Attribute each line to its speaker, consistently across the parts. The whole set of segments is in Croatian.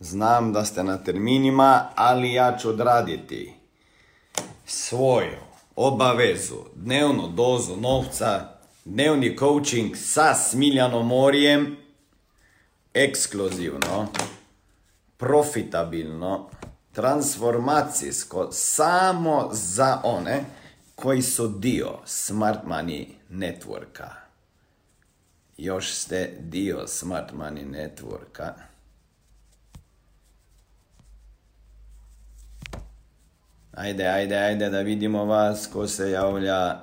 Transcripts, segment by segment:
Speaker 1: Znam da ste na terminima, ali ja ću odraditi svoju obavezu, dnevnu dozu novca, dnevni coaching sa Smiljanom Morijem, ekskluzivno, profitabilno, transformacijsko, samo za one koji su dio Smart Money Networka. Još ste dio Smart Money Networka. Ajde, ajde, ajde da vidimo vas ko se javlja.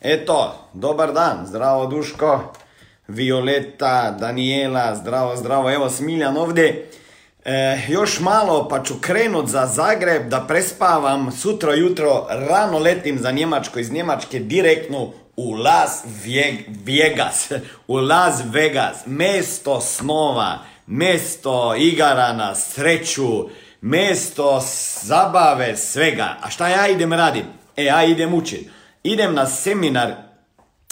Speaker 1: Eto, dobar dan, zdravo Duško, Violeta, Daniela, zdravo, zdravo, evo Smiljan ovdje. E, još malo pa ću krenut za Zagreb da prespavam, sutra jutro rano letim za Njemačko, iz Njemačke direktno u Las Vegas, u Las Vegas, mesto snova, mesto igara na sreću, mesto zabave, svega. A šta ja idem radit? E, ja idem učit. Idem na seminar,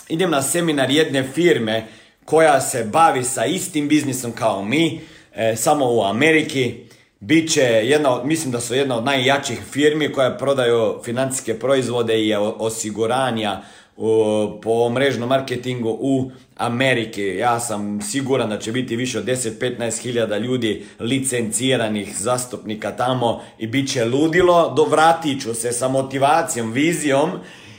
Speaker 1: idem na seminar jedne firme koja se bavi sa istim biznisom kao mi, e, samo u Ameriki. Biće jedna, mislim da su jedna od najjačih firmi koja prodaju financijske proizvode i osiguranja po mrežnom marketingu u Amerike. Ja sam siguran da će biti više od 10-15 hiljada ljudi licenciranih zastupnika tamo i bit će ludilo. Dovratit ću se sa motivacijom, vizijom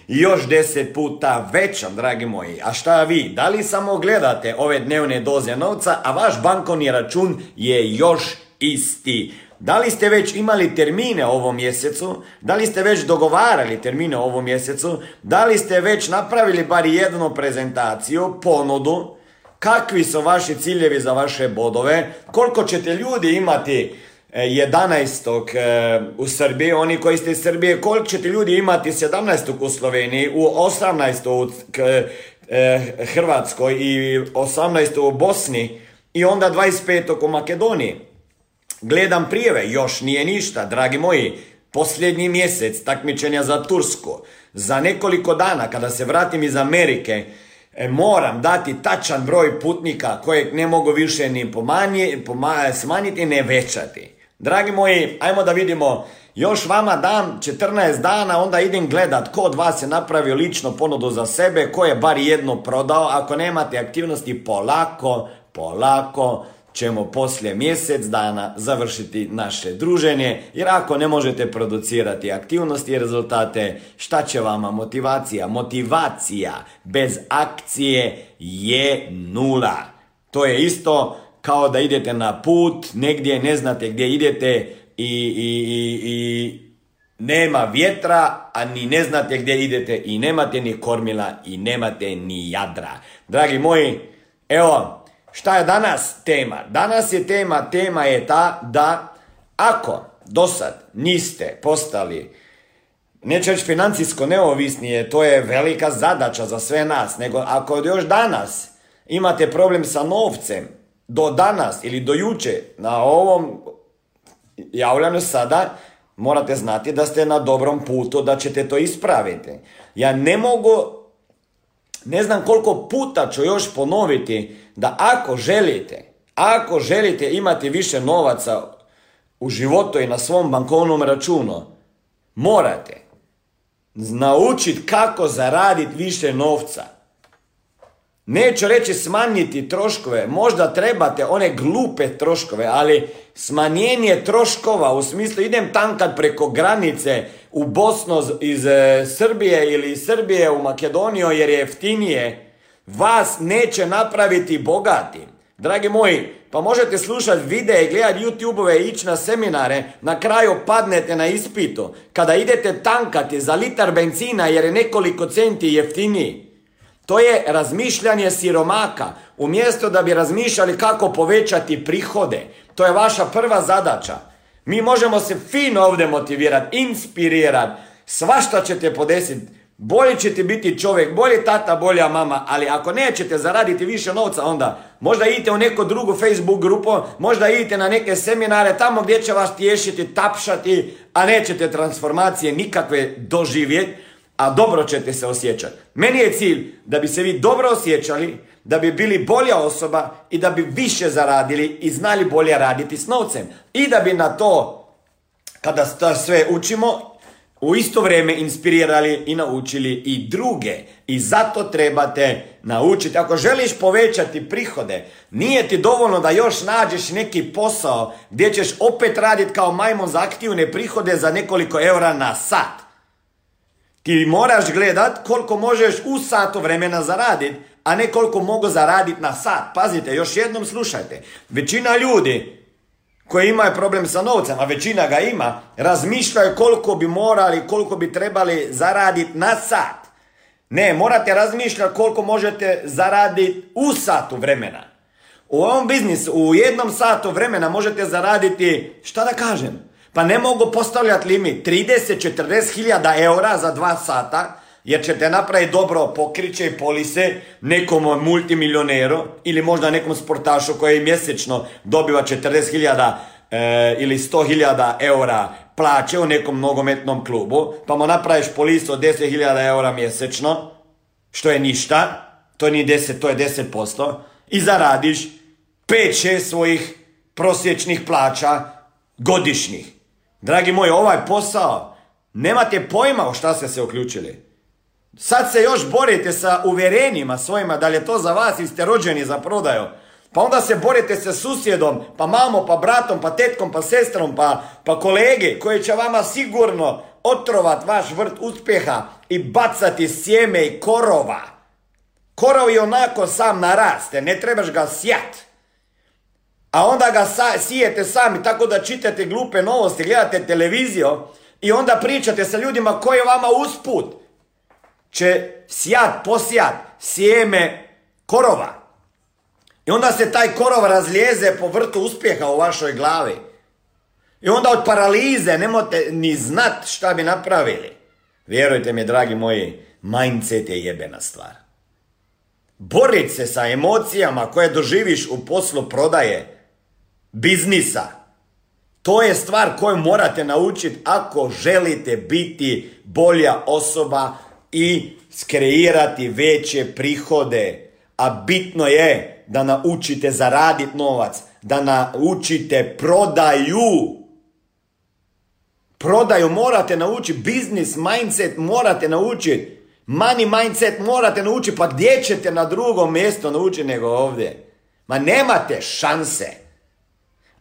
Speaker 1: još deset puta većom, dragi moji. A šta vi? Da li samo gledate ove dnevne doze novca, a vaš bankovni račun je još isti? Da li ste već imali termine ovom mjesecu? Da li ste već dogovarali termine ovom mjesecu? Da li ste već napravili bar jednu prezentaciju, ponudu? Kakvi su vaši ciljevi za vaše bodove? Koliko ćete ljudi imati 11. E, u Srbiji, oni koji ste iz Srbije, koliko ćete ljudi imati 17. u Sloveniji, u 18. u e, Hrvatskoj i 18. u Bosni i onda 25. u Makedoniji? Gledam prijeve, još nije ništa, dragi moji. Posljednji mjesec takmičenja za Tursku. Za nekoliko dana kada se vratim iz Amerike, e, moram dati tačan broj putnika kojeg ne mogu više ni pomanje, smanjiti, ne većati. Dragi moji, ajmo da vidimo, još vama dam 14 dana, onda idem gledat ko od vas je napravio lično ponudu za sebe, ko je bar jedno prodao. Ako nemate aktivnosti, polako, polako, ćemo poslije mjesec dana završiti naše druženje, jer ako ne možete producirati aktivnosti i rezultate, šta će vama motivacija? Motivacija bez akcije je nula. To je isto kao da idete na put, negdje ne znate gdje idete i, i, i, i nema vjetra, a ni ne znate gdje idete i nemate ni kormila i nemate ni jadra. Dragi moji, evo, Šta je danas tema? Danas je tema, tema je ta da ako do sad niste postali neće reći financijsko neovisnije, to je velika zadaća za sve nas, nego ako još danas imate problem sa novcem, do danas ili do juče na ovom javljanju sada, morate znati da ste na dobrom putu, da ćete to ispraviti. Ja ne mogu, ne znam koliko puta ću još ponoviti, da ako želite, ako želite imati više novaca u životu i na svom bankovnom računu, morate naučiti kako zaraditi više novca. Neću reći smanjiti troškove, možda trebate one glupe troškove, ali smanjenje troškova u smislu idem tankat preko granice u Bosnu iz e, Srbije ili iz Srbije u Makedoniju jer je jeftinije, vas neće napraviti bogatim. Dragi moji, pa možete slušati videe, gledati YouTube-ove ići na seminare, na kraju padnete na ispitu. Kada idete tankati za litar benzina jer je nekoliko centi jeftiniji. To je razmišljanje siromaka. Umjesto da bi razmišljali kako povećati prihode. To je vaša prva zadaća. Mi možemo se fino ovdje motivirati, inspirirati. Svašta ćete podesiti. Bolje ćete biti čovjek, bolje tata, bolja mama, ali ako nećete zaraditi više novca, onda možda idete u neku drugu Facebook grupu, možda idete na neke seminare, tamo gdje će vas tješiti, tapšati, a nećete transformacije nikakve doživjeti a dobro ćete se osjećati. Meni je cilj da bi se vi dobro osjećali, da bi bili bolja osoba i da bi više zaradili i znali bolje raditi s novcem. I da bi na to, kada sve učimo, u isto vrijeme inspirirali i naučili i druge. I zato trebate naučiti. Ako želiš povećati prihode, nije ti dovoljno da još nađeš neki posao gdje ćeš opet raditi kao majmon za aktivne prihode za nekoliko eura na sat. Ti moraš gledat koliko možeš u satu vremena zaraditi, a ne koliko mogu zaraditi na sat. Pazite, još jednom slušajte. Većina ljudi koji imaju problem sa novcem, a većina ga ima, razmišljaju koliko bi morali, koliko bi trebali zaraditi na sat. Ne, morate razmišljati koliko možete zaraditi u satu vremena. U ovom biznisu, u jednom satu vremena možete zaraditi, šta da kažem, pa ne mogu postavljati limit 30-40 hiljada eura za dva sata, jer ćete napraviti dobro pokriće i polise nekom multimilioneru ili možda nekom sportašu koji mjesečno dobiva 40 hiljada e, ili 100 hiljada eura plaće u nekom nogometnom klubu, pa mu napraviš polisu od 10 hiljada eura mjesečno, što je ništa, to ni 10, to je 10%, i zaradiš 5-6 svojih prosječnih plaća godišnjih. Dragi moji, ovaj posao, nemate pojma o šta ste se uključili. Sad se još borite sa uvjerenjima svojima da li je to za vas i ste rođeni za prodaju. Pa onda se borite sa susjedom, pa mamom, pa bratom, pa tetkom, pa sestrom, pa, pa kolege koji će vama sigurno otrovat vaš vrt uspjeha i bacati sjeme i korova. Korov je onako sam naraste, ne trebaš ga sjat. A onda ga sa, sijete sami tako da čitate glupe novosti, gledate televiziju i onda pričate sa ljudima koji vama usput će sjat, posjat, sjeme korova. I onda se taj korov razlijeze po vrtu uspjeha u vašoj glavi. I onda od paralize nemate ni znat šta bi napravili. Vjerujte mi, dragi moji, mindset je jebena stvar. Borit se sa emocijama koje doživiš u poslu prodaje biznisa. To je stvar koju morate naučiti ako želite biti bolja osoba i skreirati veće prihode. A bitno je da naučite zaraditi novac, da naučite prodaju. Prodaju morate naučiti, biznis mindset morate naučiti, money mindset morate naučiti, pa gdje ćete na drugom mjestu naučiti nego ovdje? Ma nemate šanse.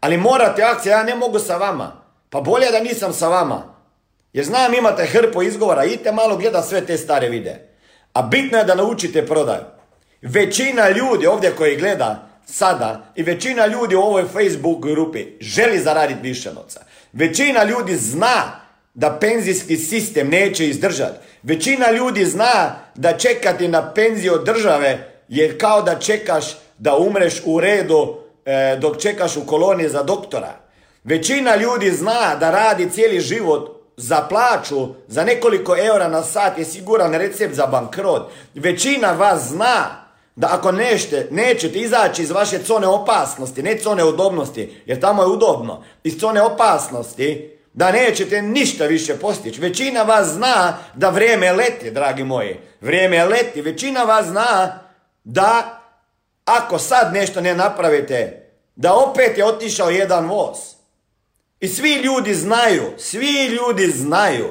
Speaker 1: Ali morate akcija, ja ne mogu sa vama. Pa bolje da nisam sa vama. Jer znam imate hrpu izgovora, idite malo gleda sve te stare vide. A bitno je da naučite prodaju. Većina ljudi ovdje koji gleda sada i većina ljudi u ovoj Facebook grupi želi zaraditi više novca. Većina ljudi zna da penzijski sistem neće izdržati. Većina ljudi zna da čekati na penziju države je kao da čekaš da umreš u redu dok čekaš u koloniji za doktora. Većina ljudi zna da radi cijeli život za plaću, za nekoliko eura na sat je siguran recept za bankrot. Većina vas zna da ako nešte, nećete izaći iz vaše cone opasnosti, ne cone udobnosti, jer tamo je udobno, iz cone opasnosti, da nećete ništa više postići. Većina vas zna da vrijeme leti, dragi moji. Vrijeme leti. Većina vas zna da ako sad nešto ne napravite, da opet je otišao jedan voz. I svi ljudi znaju, svi ljudi znaju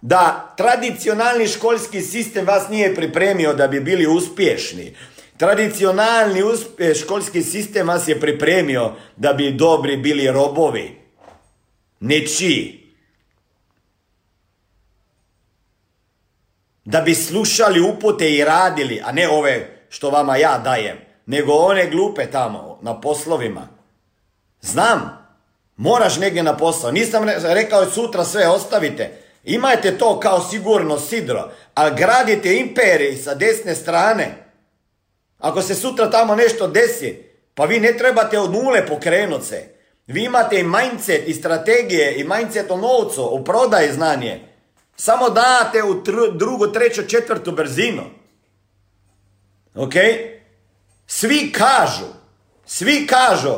Speaker 1: da tradicionalni školski sistem vas nije pripremio da bi bili uspješni. Tradicionalni školski sistem vas je pripremio da bi dobri bili robovi. Nečiji. Da bi slušali upute i radili, a ne ove što vama ja dajem, nego one glupe tamo na poslovima. Znam, moraš negdje na posao. Nisam rekao sutra sve ostavite. Imajte to kao sigurno sidro, ali gradite imperij sa desne strane. Ako se sutra tamo nešto desi, pa vi ne trebate od nule pokrenuti se. Vi imate i mindset i strategije i mindset o novcu, o prodaji znanje. Samo date u drugu, treću, četvrtu brzinu. Ok? Svi kažu, svi kažu.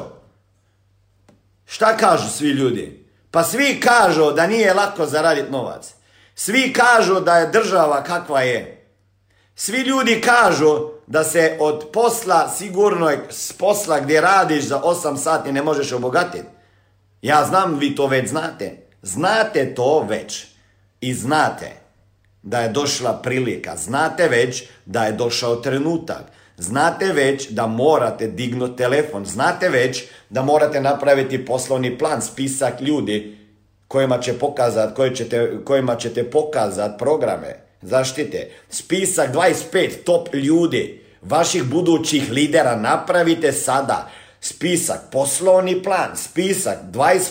Speaker 1: Šta kažu svi ljudi? Pa svi kažu da nije lako zaraditi novac. Svi kažu da je država kakva je. Svi ljudi kažu da se od posla sigurno s posla gdje radiš za 8 sati ne možeš obogatiti. Ja znam, vi to već znate. Znate to već. I znate da je došla prilika. Znate već da je došao trenutak. Znate već da morate dignuti telefon. Znate već da morate napraviti poslovni plan, spisak ljudi kojima će pokazati, koje ćete, kojima ćete pokazati programe zaštite. Spisak 25 top ljudi, vaših budućih lidera napravite sada. Spisak, poslovni plan, spisak 25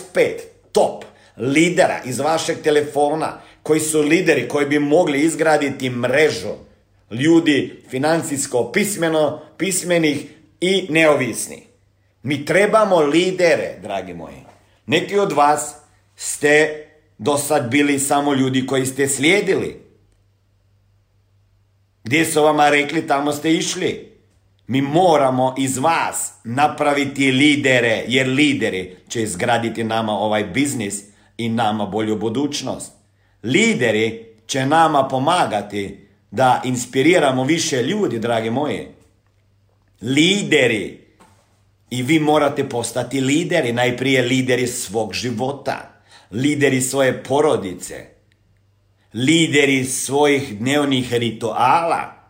Speaker 1: top lidera iz vašeg telefona koji su lideri koji bi mogli izgraditi mrežu ljudi financijsko pismeno, pismenih i neovisni. Mi trebamo lidere, dragi moji. Neki od vas ste do sad bili samo ljudi koji ste slijedili. Gdje su vama rekli, tamo ste išli. Mi moramo iz vas napraviti lidere, jer lideri će izgraditi nama ovaj biznis i nama bolju budućnost. Lideri će nama pomagati da inspiriramo više ljudi, dragi moji. Lideri. I vi morate postati lideri, najprije lideri svog života, lideri svoje porodice, lideri svojih dnevnih rituala.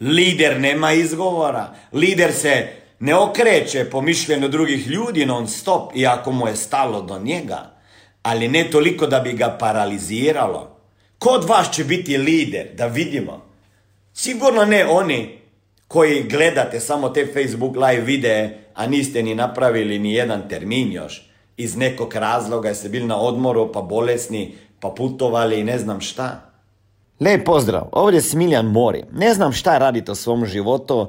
Speaker 1: Lider nema izgovora, lider se ne okreće po mišljenju drugih ljudi non stop, iako mu je stalo do njega, ali ne toliko da bi ga paraliziralo. Kod vas će biti lider, da vidimo. Sigurno ne oni koji gledate samo te Facebook live videe, a niste ni napravili ni jedan termin još. Iz nekog razloga ste bili na odmoru, pa bolesni, pa putovali i ne znam šta.
Speaker 2: Lijep pozdrav, ovdje je Smiljan Mori. Ne znam šta radite u svom životu,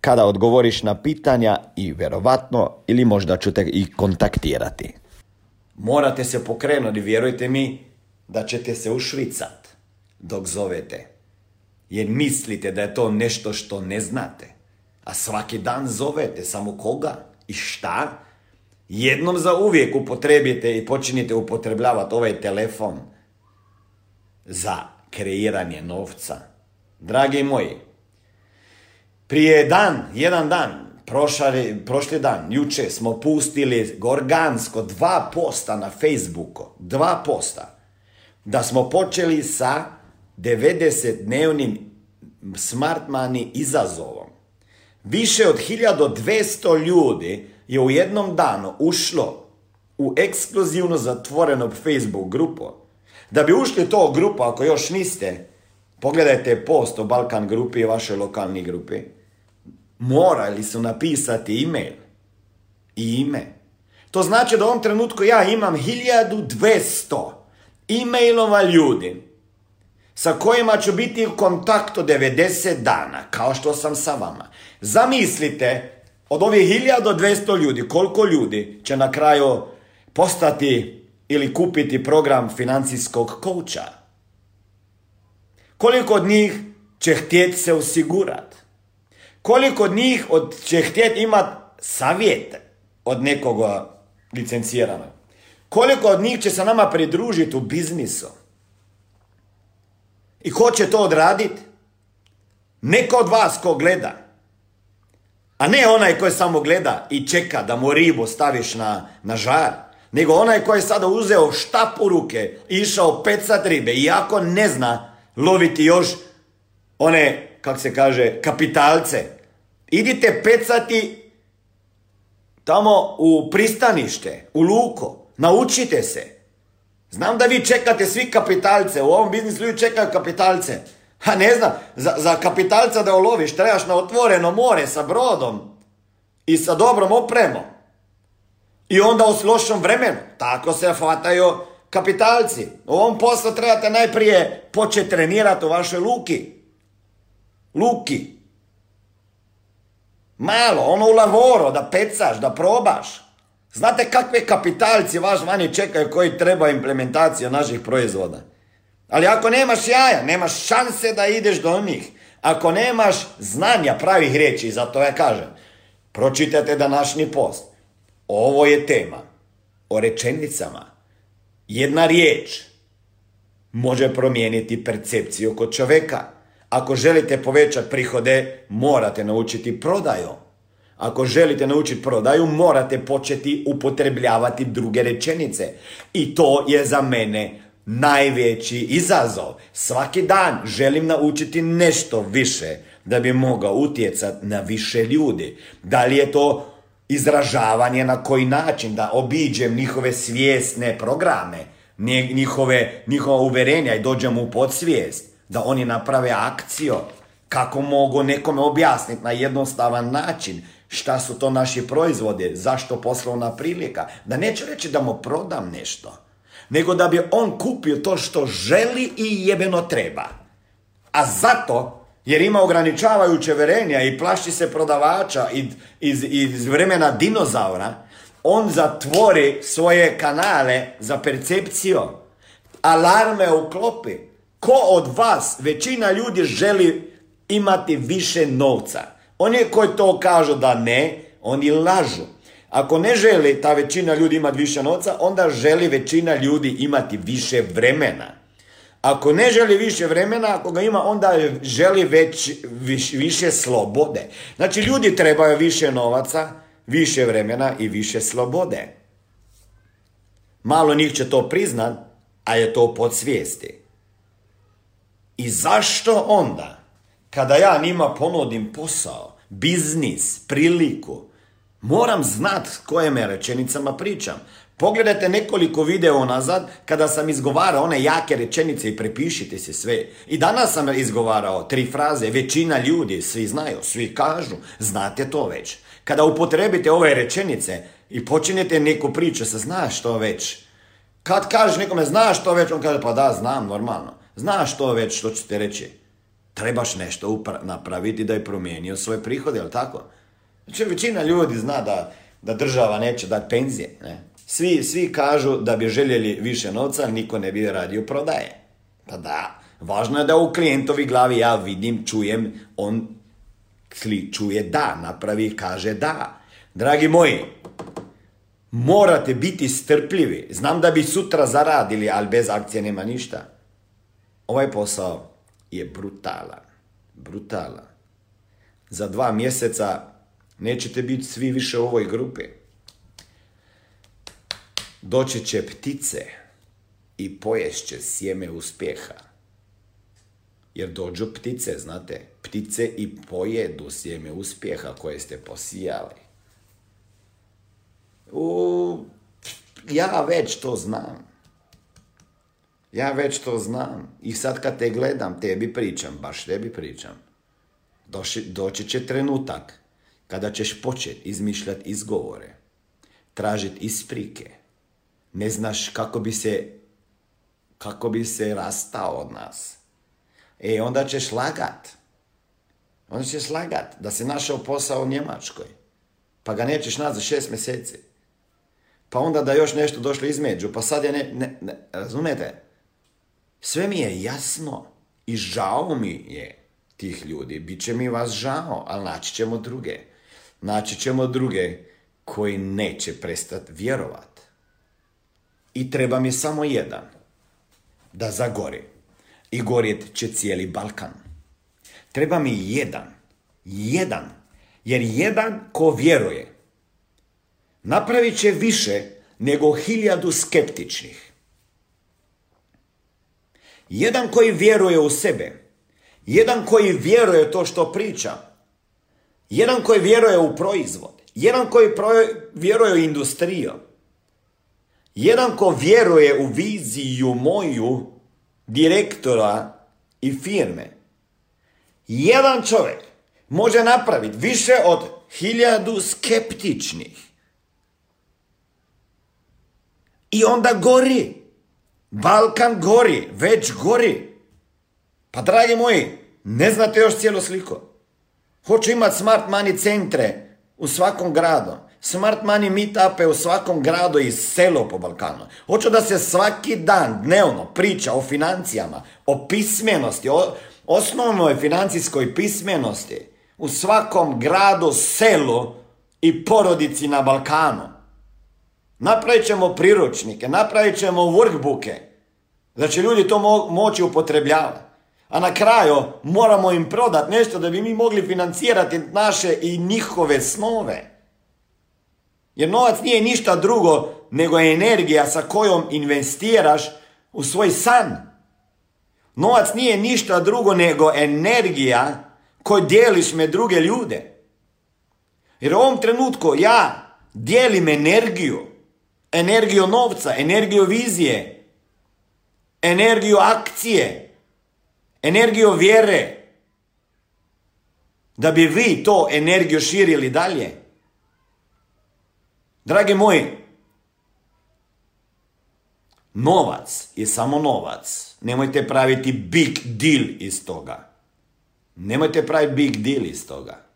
Speaker 2: kada odgovoriš na pitanja i vjerovatno ili možda ću te i kontaktirati.
Speaker 1: Morate se pokrenuti, vjerujte mi da ćete se ušvicat dok zovete. Jer mislite da je to nešto što ne znate. A svaki dan zovete, samo koga i šta? Jednom za uvijek upotrebite i počinite upotrebljavati ovaj telefon za kreiranje novca. Dragi moji, prije dan, jedan dan, prošli, prošli dan, juče smo pustili organsko dva posta na Facebooku, dva posta, da smo počeli sa 90-dnevnim smart money izazovom. Više od 1200 ljudi je u jednom danu ušlo u ekskluzivno zatvorenu Facebook grupu. Da bi ušli to grupu, ako još niste, pogledajte post o Balkan grupi i vašoj lokalni grupi morali su napisati email i ime. To znači da u ovom trenutku ja imam 1200 e-mailova ljudi sa kojima ću biti u kontaktu 90 dana, kao što sam sa vama. Zamislite, od ovih 1200 ljudi, koliko ljudi će na kraju postati ili kupiti program financijskog kouča? Koliko od njih će htjeti se osigurati? Koliko od njih od, će htjeti imati savjete od nekoga licencijeranog? Koliko od njih će se nama pridružiti u biznisu? I ko će to odraditi? Neko od vas ko gleda. A ne onaj koji samo gleda i čeka da mu ribu staviš na, na žar. Nego onaj koji je sada uzeo štap u ruke i išao pecat ribe. Iako ne zna loviti još one kako se kaže, kapitalce. Idite pecati tamo u pristanište, u luko. Naučite se. Znam da vi čekate svi kapitalce. U ovom biznisu ljudi čekaju kapitalce. A ne znam, za, za kapitalca da uloviš trebaš na otvoreno more sa brodom i sa dobrom opremom. I onda u lošom vremenu. Tako se hvataju kapitalci. U ovom poslu trebate najprije početi trenirati u vašoj luki. Luki. Malo, ono u lavoro, da pecaš, da probaš. Znate kakve kapitalci vaš vani čekaju koji treba implementacija naših proizvoda. Ali ako nemaš jaja, nemaš šanse da ideš do njih. Ako nemaš znanja pravih riječi, zato ja kažem, pročitajte današnji post. Ovo je tema o rečenicama. Jedna riječ može promijeniti percepciju kod čovjeka. Ako želite povećati prihode, morate naučiti prodaju. Ako želite naučiti prodaju, morate početi upotrebljavati druge rečenice. I to je za mene najveći izazov. Svaki dan želim naučiti nešto više da bi mogao utjecati na više ljudi. Da li je to izražavanje na koji način, da obiđem njihove svjesne programe, njihove, njihova uverenja i dođem u podsvijest da oni naprave akciju, kako mogu nekome objasniti na jednostavan način šta su to naši proizvode, zašto poslovna prilika, da neću reći da mu prodam nešto, nego da bi on kupio to što želi i jebeno treba. A zato, jer ima ograničavajuće verenja i plaši se prodavača iz, iz, vremena dinozaura, on zatvori svoje kanale za percepciju, alarme uklopi, Ko od vas, većina ljudi želi imati više novca? Oni koji to kažu da ne, oni lažu. Ako ne želi ta većina ljudi imati više novca, onda želi većina ljudi imati više vremena. Ako ne želi više vremena, ako ga ima, onda želi već više slobode. Znači, ljudi trebaju više novaca, više vremena i više slobode. Malo njih će to priznat, a je to podsvijesti. I zašto onda, kada ja njima ponudim posao, biznis, priliku, moram znat koje me rečenicama pričam. Pogledajte nekoliko video nazad kada sam izgovarao one jake rečenice i prepišite se sve. I danas sam izgovarao tri fraze, većina ljudi, svi znaju, svi kažu, znate to već. Kada upotrebite ove rečenice i počinjete neku priču sa znaš to već. Kad kažeš nekome znaš to već, on kaže pa da znam normalno. Znaš to već što ću te reći. Trebaš nešto napraviti da je promijenio svoje prihode, jel tako? Znači, većina ljudi zna da, da država neće dati penzije. Ne? Svi, svi kažu da bi željeli više novca, niko ne bi radio prodaje. Pa da, važno je da u klijentovi glavi ja vidim, čujem, on čuje da, napravi, kaže da. Dragi moji, morate biti strpljivi. Znam da bi sutra zaradili, ali bez akcije nema ništa. Ovaj posao je brutalan. Brutalan. Za dva mjeseca Nećete biti svi više u ovoj grupi. Doći će ptice i poješće sjeme uspjeha. Jer dođu ptice, znate, ptice i pojedu sjeme uspjeha koje ste posijali. U, ja već to znam. Ja već to znam. I sad kad te gledam, tebi pričam, baš tebi pričam. Doći, doći će trenutak kada ćeš početi izmišljati izgovore, tražiti isprike. Ne znaš kako bi se kako bi se rastao od nas. E, onda ćeš lagat. Onda ćeš lagat da si našao posao u Njemačkoj. Pa ga nećeš naći za šest mjeseci. Pa onda da još nešto došlo između. Pa sad je ne, ne, ne razumete? Sve mi je jasno i žao mi je tih ljudi. Biće mi vas žao, ali naći ćemo druge. Naći ćemo druge koji neće prestati vjerovat. I treba mi samo jedan da zagori. I gorjet će cijeli Balkan. Treba mi jedan. Jedan. Jer jedan ko vjeruje napravit će više nego hiljadu skeptičnih. Jedan koji vjeruje u sebe, jedan koji vjeruje to što priča, jedan koji vjeruje u proizvod, jedan koji vjeruje u industriju, jedan ko vjeruje u viziju moju direktora i firme, jedan čovjek može napraviti više od hiljadu skeptičnih. I onda gori. Balkan gori, već gori. Pa dragi moji, ne znate još cijelu sliku. Hoću imati smart money centre u svakom gradu. Smart money meetupe u svakom gradu i selo po Balkanu. Hoću da se svaki dan, dnevno, priča o financijama, o pismenosti, o osnovnoj financijskoj pismenosti u svakom gradu, selu i porodici na Balkanu. Napravit ćemo priručnike, napravit ćemo workbooke, da će ljudi to mo- moći upotrebljavati. A na kraju moramo im prodati nešto da bi mi mogli financirati naše i njihove snove. Jer novac nije ništa drugo nego je energija sa kojom investiraš u svoj san. Novac nije ništa drugo nego energija koju dijeliš me druge ljude. Jer u ovom trenutku ja dijelim energiju. Energiju novca, energiju vizije, energiju akcije, energiju vjere. Da bi vi to energiju širili dalje. Dragi moji, novac je samo novac. Nemojte praviti big deal iz toga. Nemojte praviti big deal iz toga.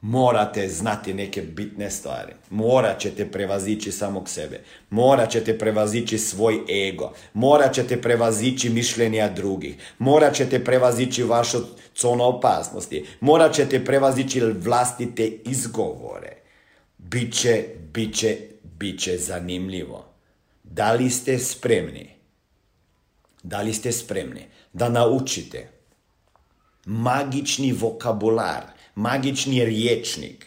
Speaker 1: Morate znati neke bitne stvari. Morat ćete prevazići samog sebe. Morat ćete prevazići svoj ego. Morat ćete prevazići mišljenja drugih. Morat ćete prevazići vašu conu opasnosti. Morat ćete prevazići vlastite izgovore. Biće, biće, biće zanimljivo. Da li ste spremni? Da li ste spremni da naučite magični vokabular, magični riječnik?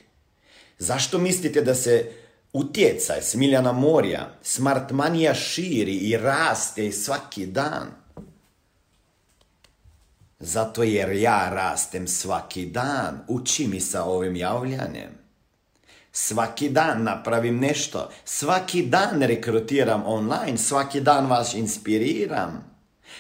Speaker 1: Zašto mislite da se utjecaj Smiljana Morja, Smartmanija širi i raste svaki dan? Zato jer ja rastem svaki dan, uči mi sa ovim javljanjem. Svaki dan napravim nešto, svaki dan rekrutiram online, svaki dan vas inspiriram.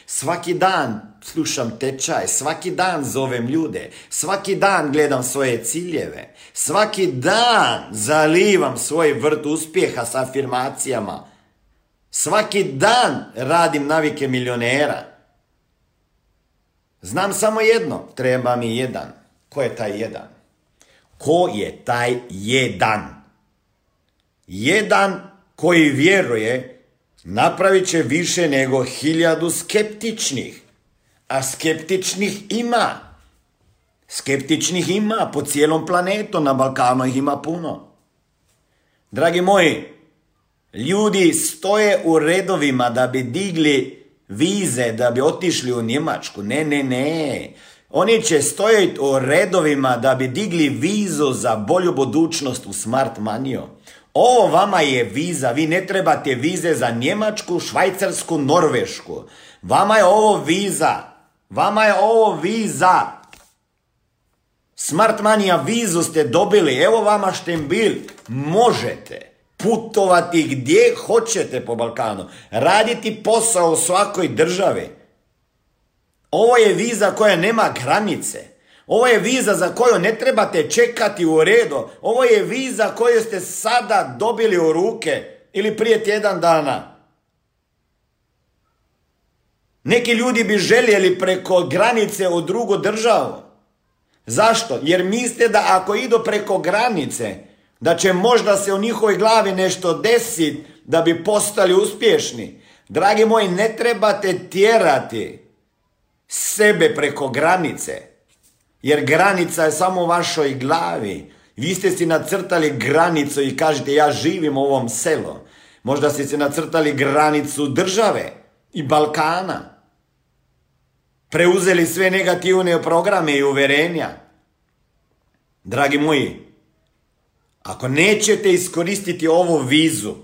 Speaker 1: Svaki dan slušam tečaj, svaki dan zovem ljude, svaki dan gledam svoje ciljeve, svaki dan zalivam svoj vrt uspjeha s afirmacijama, svaki dan radim navike milionera. Znam samo jedno, treba mi jedan. Ko je taj jedan? Ko je taj jedan? Jedan koji vjeruje napravit će više nego hiljadu skeptičnih. A skeptičnih ima. Skeptičnih ima po cijelom planetu, na Balkanu ih ima puno. Dragi moji, ljudi stoje u redovima da bi digli vize, da bi otišli u Njemačku. Ne, ne, ne. Oni će stojiti u redovima da bi digli vizu za bolju budućnost u Smart Manio. Ovo vama je viza, vi ne trebate vize za Njemačku, Švajcarsku, Norvešku. Vama je ovo viza. Vama je ovo viza. Smart Mania vizu ste dobili, evo vama štembil. Možete putovati gdje hoćete po Balkanu, raditi posao u svakoj državi. Ovo je viza koja nema granice. Ovo je viza za koju ne trebate čekati u redu. Ovo je viza koju ste sada dobili u ruke ili prije tjedan dana. Neki ljudi bi željeli preko granice u drugu državu. Zašto? Jer mislite da ako idu preko granice, da će možda se u njihovoj glavi nešto desiti da bi postali uspješni. Dragi moji, ne trebate tjerati sebe preko granice. Jer granica je samo u vašoj glavi. Vi ste si nacrtali granicu i kažete ja živim u ovom selu. Možda ste si nacrtali granicu države i Balkana. Preuzeli sve negativne programe i uverenja. Dragi moji, ako nećete iskoristiti ovu vizu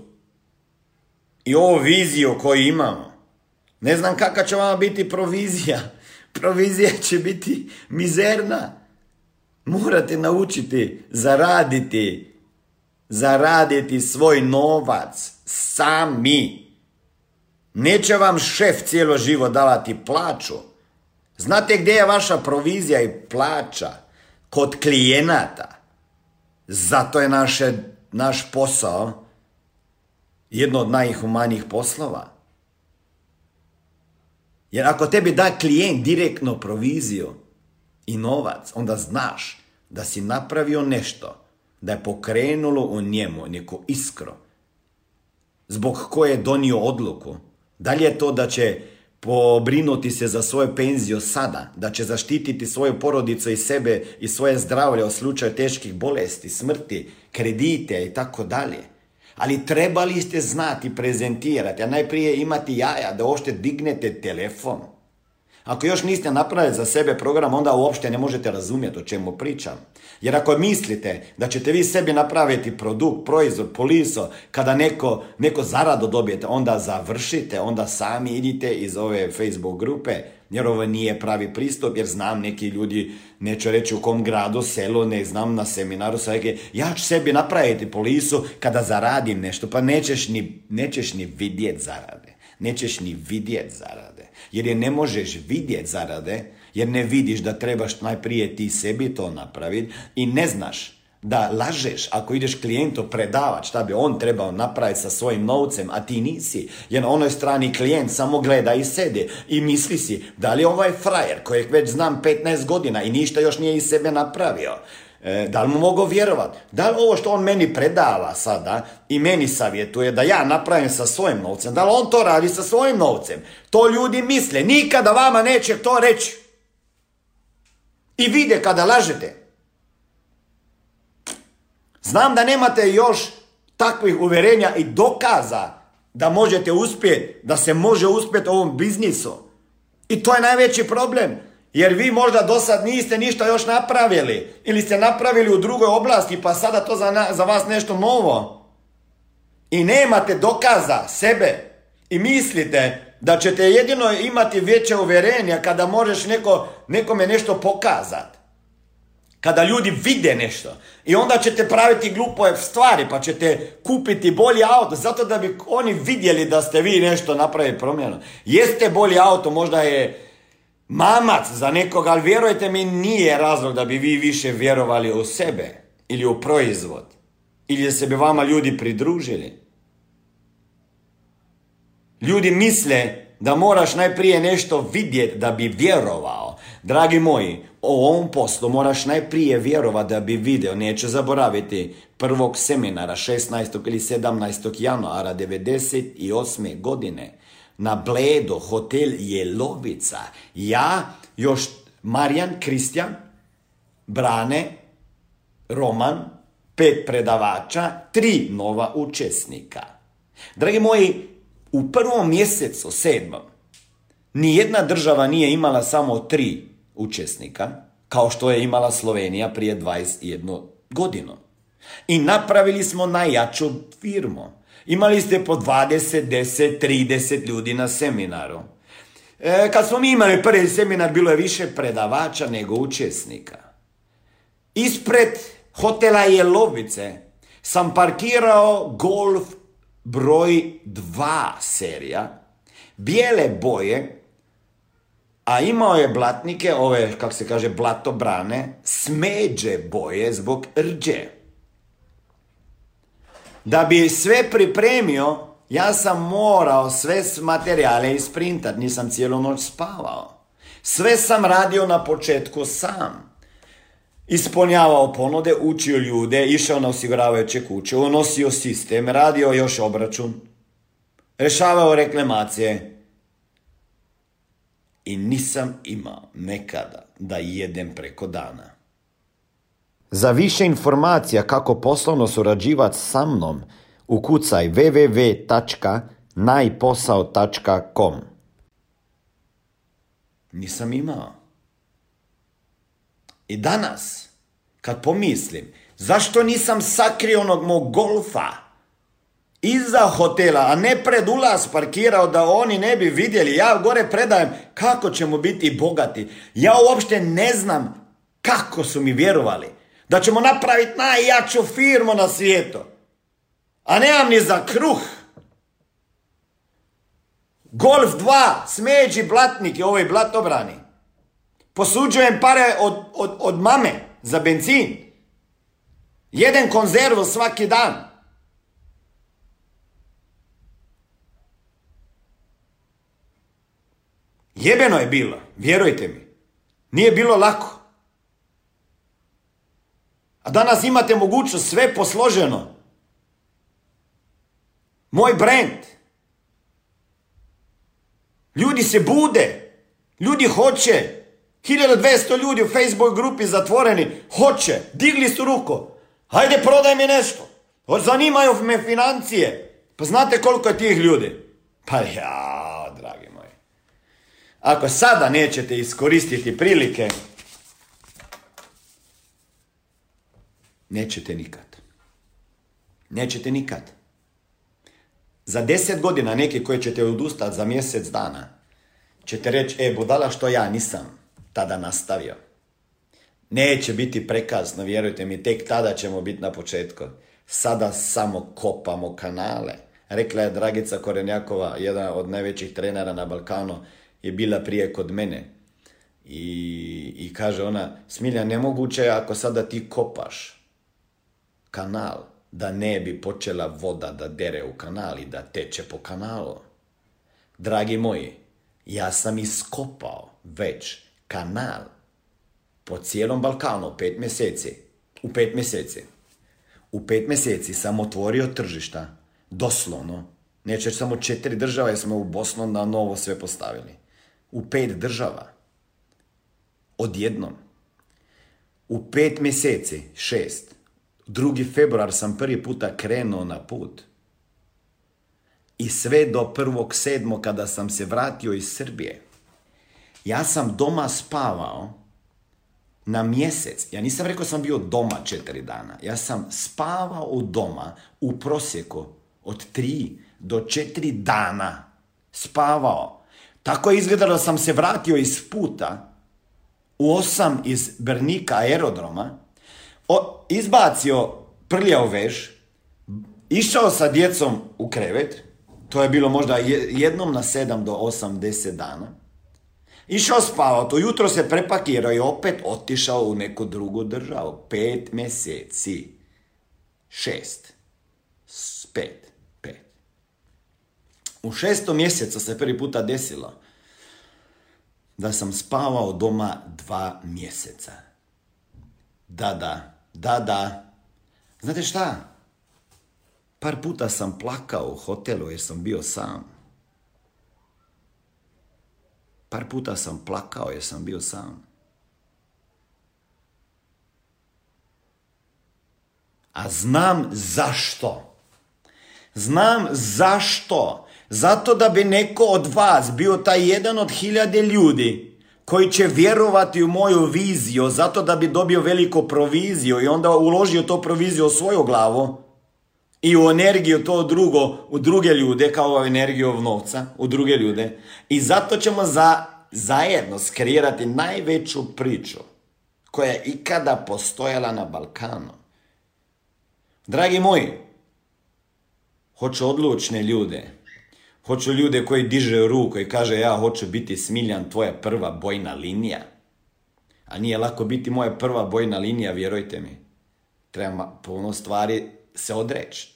Speaker 1: i ovu viziju koju imamo, ne znam kakva će vama biti provizija. Provizija će biti mizerna. Morate naučiti zaraditi, zaraditi svoj novac sami. Neće vam šef cijelo živo davati plaću. Znate gdje je vaša provizija i plaća? Kod klijenata. Zato je naše, naš posao jedno od najhumanijih poslova. Jer ako tebi da klijent direktno proviziju i novac, onda znaš da si napravio nešto, da je pokrenulo u njemu neko iskro, zbog koje je donio odluku. Da li je to da će pobrinuti se za svoju penziju sada, da će zaštititi svoju porodicu i sebe i svoje zdravlje u slučaju teških bolesti, smrti, kredite i tako dalje. Ali trebali ste znati prezentirati, a najprije imati jaja da uopšte dignete telefon. Ako još niste napravili za sebe program, onda uopšte ne možete razumjeti o čemu pričam. Jer ako mislite da ćete vi sebi napraviti produkt, proizvod, poliso, kada neko, neko zarado dobijete, onda završite, onda sami idite iz ove Facebook grupe, jer ovo nije pravi pristup, jer znam neki ljudi, neću reći u kom gradu, selu, ne znam, na seminaru, sve, ja ću sebi napraviti polisu kada zaradim nešto, pa nećeš ni, nećeš ni vidjet zarade. Nećeš ni vidjet zarade. Jer je ne možeš vidjet zarade, jer ne vidiš da trebaš najprije ti sebi to napraviti i ne znaš da lažeš ako ideš klijentu predavati šta bi on trebao napraviti sa svojim novcem, a ti nisi. Jer na onoj strani klijent samo gleda i sede i misli si da li ovaj frajer kojeg već znam 15 godina i ništa još nije iz sebe napravio, e, da li mu mogu vjerovati? Da li ovo što on meni predava sada i meni savjetuje da ja napravim sa svojim novcem, da li on to radi sa svojim novcem? To ljudi misle, nikada vama neće to reći. I vide kada lažete. Znam da nemate još takvih uvjerenja i dokaza da možete uspjeti, da se može uspjeti ovom biznisu. I to je najveći problem. Jer vi možda do sad niste ništa još napravili. Ili ste napravili u drugoj oblasti pa sada to za, za vas nešto novo. I nemate dokaza sebe. I mislite da ćete jedino imati veće uvjerenja kada možeš neko, nekome nešto pokazati. Kada ljudi vide nešto i onda ćete praviti glupove stvari pa ćete kupiti bolji auto zato da bi oni vidjeli da ste vi nešto napravili promjenu. Jeste bolji auto, možda je mamac za nekoga, ali vjerujte mi nije razlog da bi vi više vjerovali u sebe ili u proizvod ili da se bi vama ljudi pridružili. Ljudi misle da moraš najprije nešto vidjeti da bi vjerovao. Dragi moji, o ovom poslu moraš najprije vjerovati da bi video. Neće zaboraviti prvog seminara 16. ili 17. januara 98. godine na Bledo, hotel Jelovica. Ja, još Marijan, Kristijan, Brane, Roman, pet predavača, tri nova učesnika. Dragi moji, u prvom mjesecu, sedmom, nijedna država nije imala samo tri učesnika, kao što je imala Slovenija prije 21 godinu. I napravili smo najjaču firmu. Imali ste po 20, 10, 30 ljudi na seminaru. E, kad smo mi imali prvi seminar, bilo je više predavača nego učesnika. Ispred hotela Jelovice sam parkirao Golf broj 2 serija, bijele boje, a imao je blatnike, ove, kako se kaže, blatobrane, smeđe boje zbog rđe. Da bi sve pripremio, ja sam morao sve materijale isprintat, nisam cijelu noć spavao. Sve sam radio na početku sam. Ispunjavao ponude, učio ljude, išao na osiguravajuće kuće, unosio sistem, radio još obračun, rešavao reklamacije. I nisam imao nekada da jedem preko dana.
Speaker 2: Za više informacija kako poslovno surađivati sa mnom, ukucaj www.najposao.com.
Speaker 1: Nisam imao. I danas, kad pomislim, zašto nisam sakrio onog mog golfa iza hotela, a ne pred ulaz parkirao da oni ne bi vidjeli. Ja gore predajem kako ćemo biti bogati. Ja uopšte ne znam kako su mi vjerovali da ćemo napraviti najjaču firmu na svijetu. A nemam ni za kruh. Golf 2, smeđi blatnik i ovaj blatobrani. Posuđujem pare od, od, od mame za benzin. Jedan konzervu svaki dan. Jebeno je bilo, vjerujte mi. Nije bilo lako. A danas imate mogućnost sve posloženo. Moj brand. Ljudi se bude. Ljudi hoće. 1200 ljudi u Facebook grupi zatvoreni. Hoće. Digli su ruko. Hajde prodaj mi nešto. Zanimaju me financije. Pa znate koliko je tih ljudi? Pa ja, dragi moji. Ako sada nećete iskoristiti prilike, nećete nikad. Nećete nikad. Za deset godina neki koji ćete odustati za mjesec dana, ćete reći, e, budala što ja nisam tada nastavio. Neće biti prekasno, vjerujte mi, tek tada ćemo biti na početku. Sada samo kopamo kanale. Rekla je Dragica Korenjakova, jedna od najvećih trenera na Balkanu, je bila prije kod mene. I, i kaže ona, Smilja, nemoguće je ako sada ti kopaš kanal, da ne bi počela voda da dere u kanal i da teče po kanalu. Dragi moji, ja sam iskopao već kanal po cijelom Balkanu pet mjeseci. U pet mjeseci. U pet mjeseci sam otvorio tržišta, doslovno. Neće samo četiri država jer smo u Bosnu na novo sve postavili. U pet država. Odjednom. U pet mjeseci, šest, drugi februar sam prvi puta krenuo na put. I sve do prvog sedmo kada sam se vratio iz Srbije. Ja sam doma spavao na mjesec. Ja nisam rekao sam bio doma četiri dana. Ja sam spavao u doma u prosjeku od tri do četiri dana. Spavao. Tako je izgledalo da sam se vratio iz puta u osam iz Bernika aerodroma, o, izbacio prljav veš, išao sa djecom u krevet, to je bilo možda jednom na sedam do osam, deset dana, Išao spavao, to jutro se prepakirao i opet otišao u neku drugu državu. Pet mjeseci. Šest. Pet. Pet. U šestom mjesecu se prvi puta desilo da sam spavao doma dva mjeseca. Da, da, da, da. Znate šta? Par puta sam plakao u hotelu jer sam bio sam. Par puta sam plakao jer sam bio sam. A znam zašto. Znam zašto. Zato da bi neko od vas bio taj jedan od hiljade ljudi koji će vjerovati u moju viziju zato da bi dobio veliko proviziju i onda uložio to proviziju u svoju glavu i u energiju to drugo, u druge ljude, kao energiju novca, u druge ljude. I zato ćemo za, zajedno skreirati najveću priču koja je ikada postojala na Balkanu. Dragi moji, hoću odlučne ljude, hoću ljude koji diže ruku i kaže ja hoću biti Smiljan tvoja prva bojna linija. A nije lako biti moja prva bojna linija, vjerujte mi. Treba puno stvari se odreći.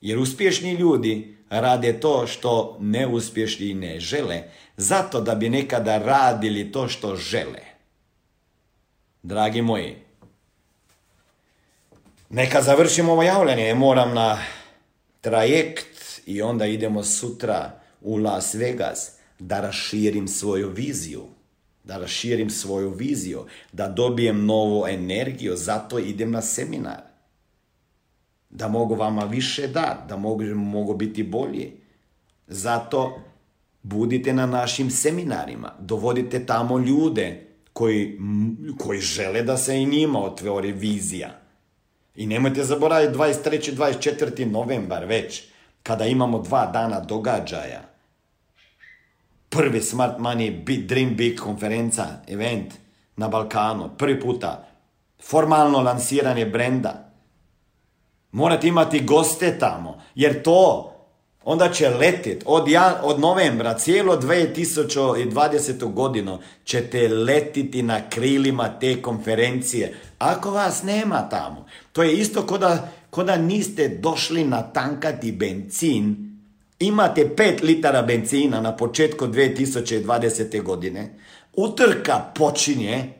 Speaker 1: Jer uspješni ljudi rade to što neuspješni ne žele, zato da bi nekada radili to što žele. Dragi moji, neka završimo ovo javljanje, moram na trajekt i onda idemo sutra u Las Vegas da raširim svoju viziju. Da raširim svoju viziju, da dobijem novu energiju, zato idem na seminar. Da mogu vama više dati, da mogu, mogu biti bolji. Zato budite na našim seminarima, dovodite tamo ljude koji, koji žele da se i njima otvori vizija. I nemojte zaboraviti 23. 24. novembar već, kada imamo dva dana događaja. Prvi Smart Money Dream Big konferenca, event na Balkanu, prvi puta. Formalno lansiranje brenda. Morate imati goste tamo, jer to onda će letit od, ja, od novembra cijelo 2020. godinu ćete letiti na krilima te konferencije. Ako vas nema tamo, to je isto ko da, niste došli na tankati benzin, imate 5 litara benzina na početku 2020. godine, utrka počinje,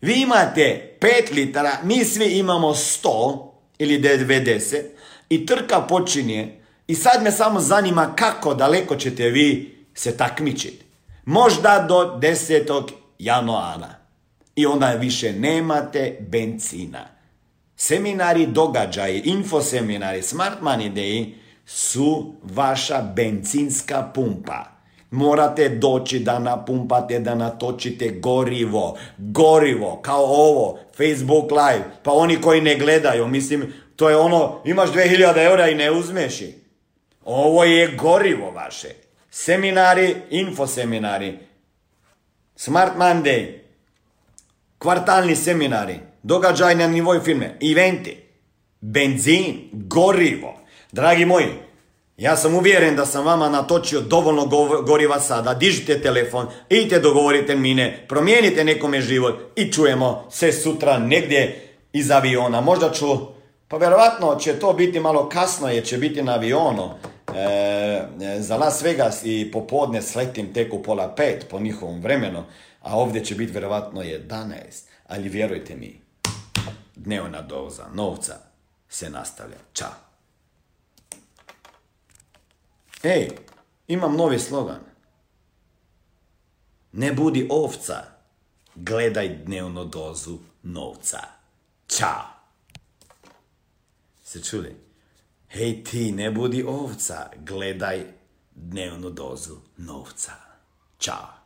Speaker 1: vi imate 5 litara, mi svi imamo 100 ili 90 i trka počinje i sad me samo zanima kako daleko ćete vi se takmičiti. Možda do 10. januara. I onda više nemate benzina. Seminari, događaji, infoseminari, Smart Money Day su vaša benzinska pumpa. Morate doći da napumpate, da natočite gorivo. Gorivo, kao ovo, Facebook live. Pa oni koji ne gledaju, mislim, to je ono, imaš 2000 eura i ne uzmeš ovo je gorivo vaše. Seminari, infoseminari, Smart Monday, kvartalni seminari, događaj na nivoj firme, eventi, benzin, gorivo. Dragi moji, ja sam uvjeren da sam vama natočio dovoljno goriva sada. Dižite telefon, idite dogovorite mine, promijenite nekome život i čujemo se sutra negdje iz aviona. Možda ću, pa vjerovatno će to biti malo kasno jer će biti na avionu. E, za Las Vegas i popodne sletim tek u pola pet po njihovom vremenu, a ovdje će biti vjerovatno 11. Ali vjerujte mi, dnevna doza novca se nastavlja. Ćao. Ej, imam novi slogan. Ne budi ovca, gledaj dnevnu dozu novca. Ćao. Se čuli? Hej ti, ne budi ovca, gledaj dnevnu dozu novca. Ćao.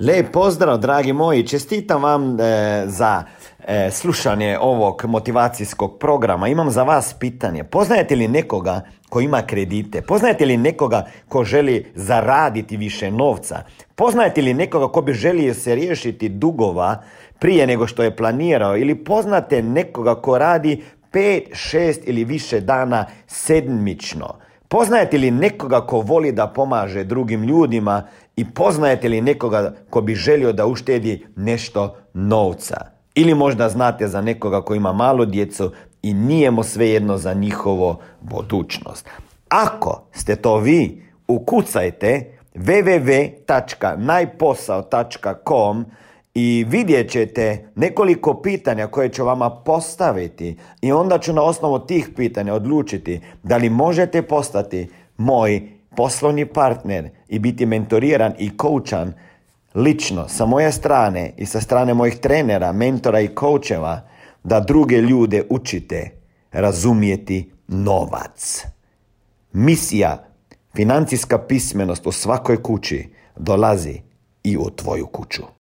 Speaker 2: Lijep pozdrav, dragi moji. Čestitam vam e, za e, slušanje ovog motivacijskog programa. Imam za vas pitanje. Poznajete li nekoga ko ima kredite? Poznajete li nekoga ko želi zaraditi više novca? Poznajete li nekoga ko bi želio se riješiti dugova prije nego što je planirao? Ili poznate nekoga ko radi pet, šest ili više dana sedmično. Poznajete li nekoga ko voli da pomaže drugim ljudima i poznajete li nekoga ko bi želio da uštedi nešto novca? Ili možda znate za nekoga ko ima malo djecu i nije mu svejedno za njihovo budućnost. Ako ste to vi, ukucajte www.najposao.com i vidjet ćete nekoliko pitanja koje ću vama postaviti i onda ću na osnovu tih pitanja odlučiti da li možete postati moj poslovni partner i biti mentoriran i koučan lično sa moje strane i sa strane mojih trenera, mentora i koučeva da druge ljude učite razumijeti novac. Misija, financijska pismenost u svakoj kući dolazi i u tvoju kuću.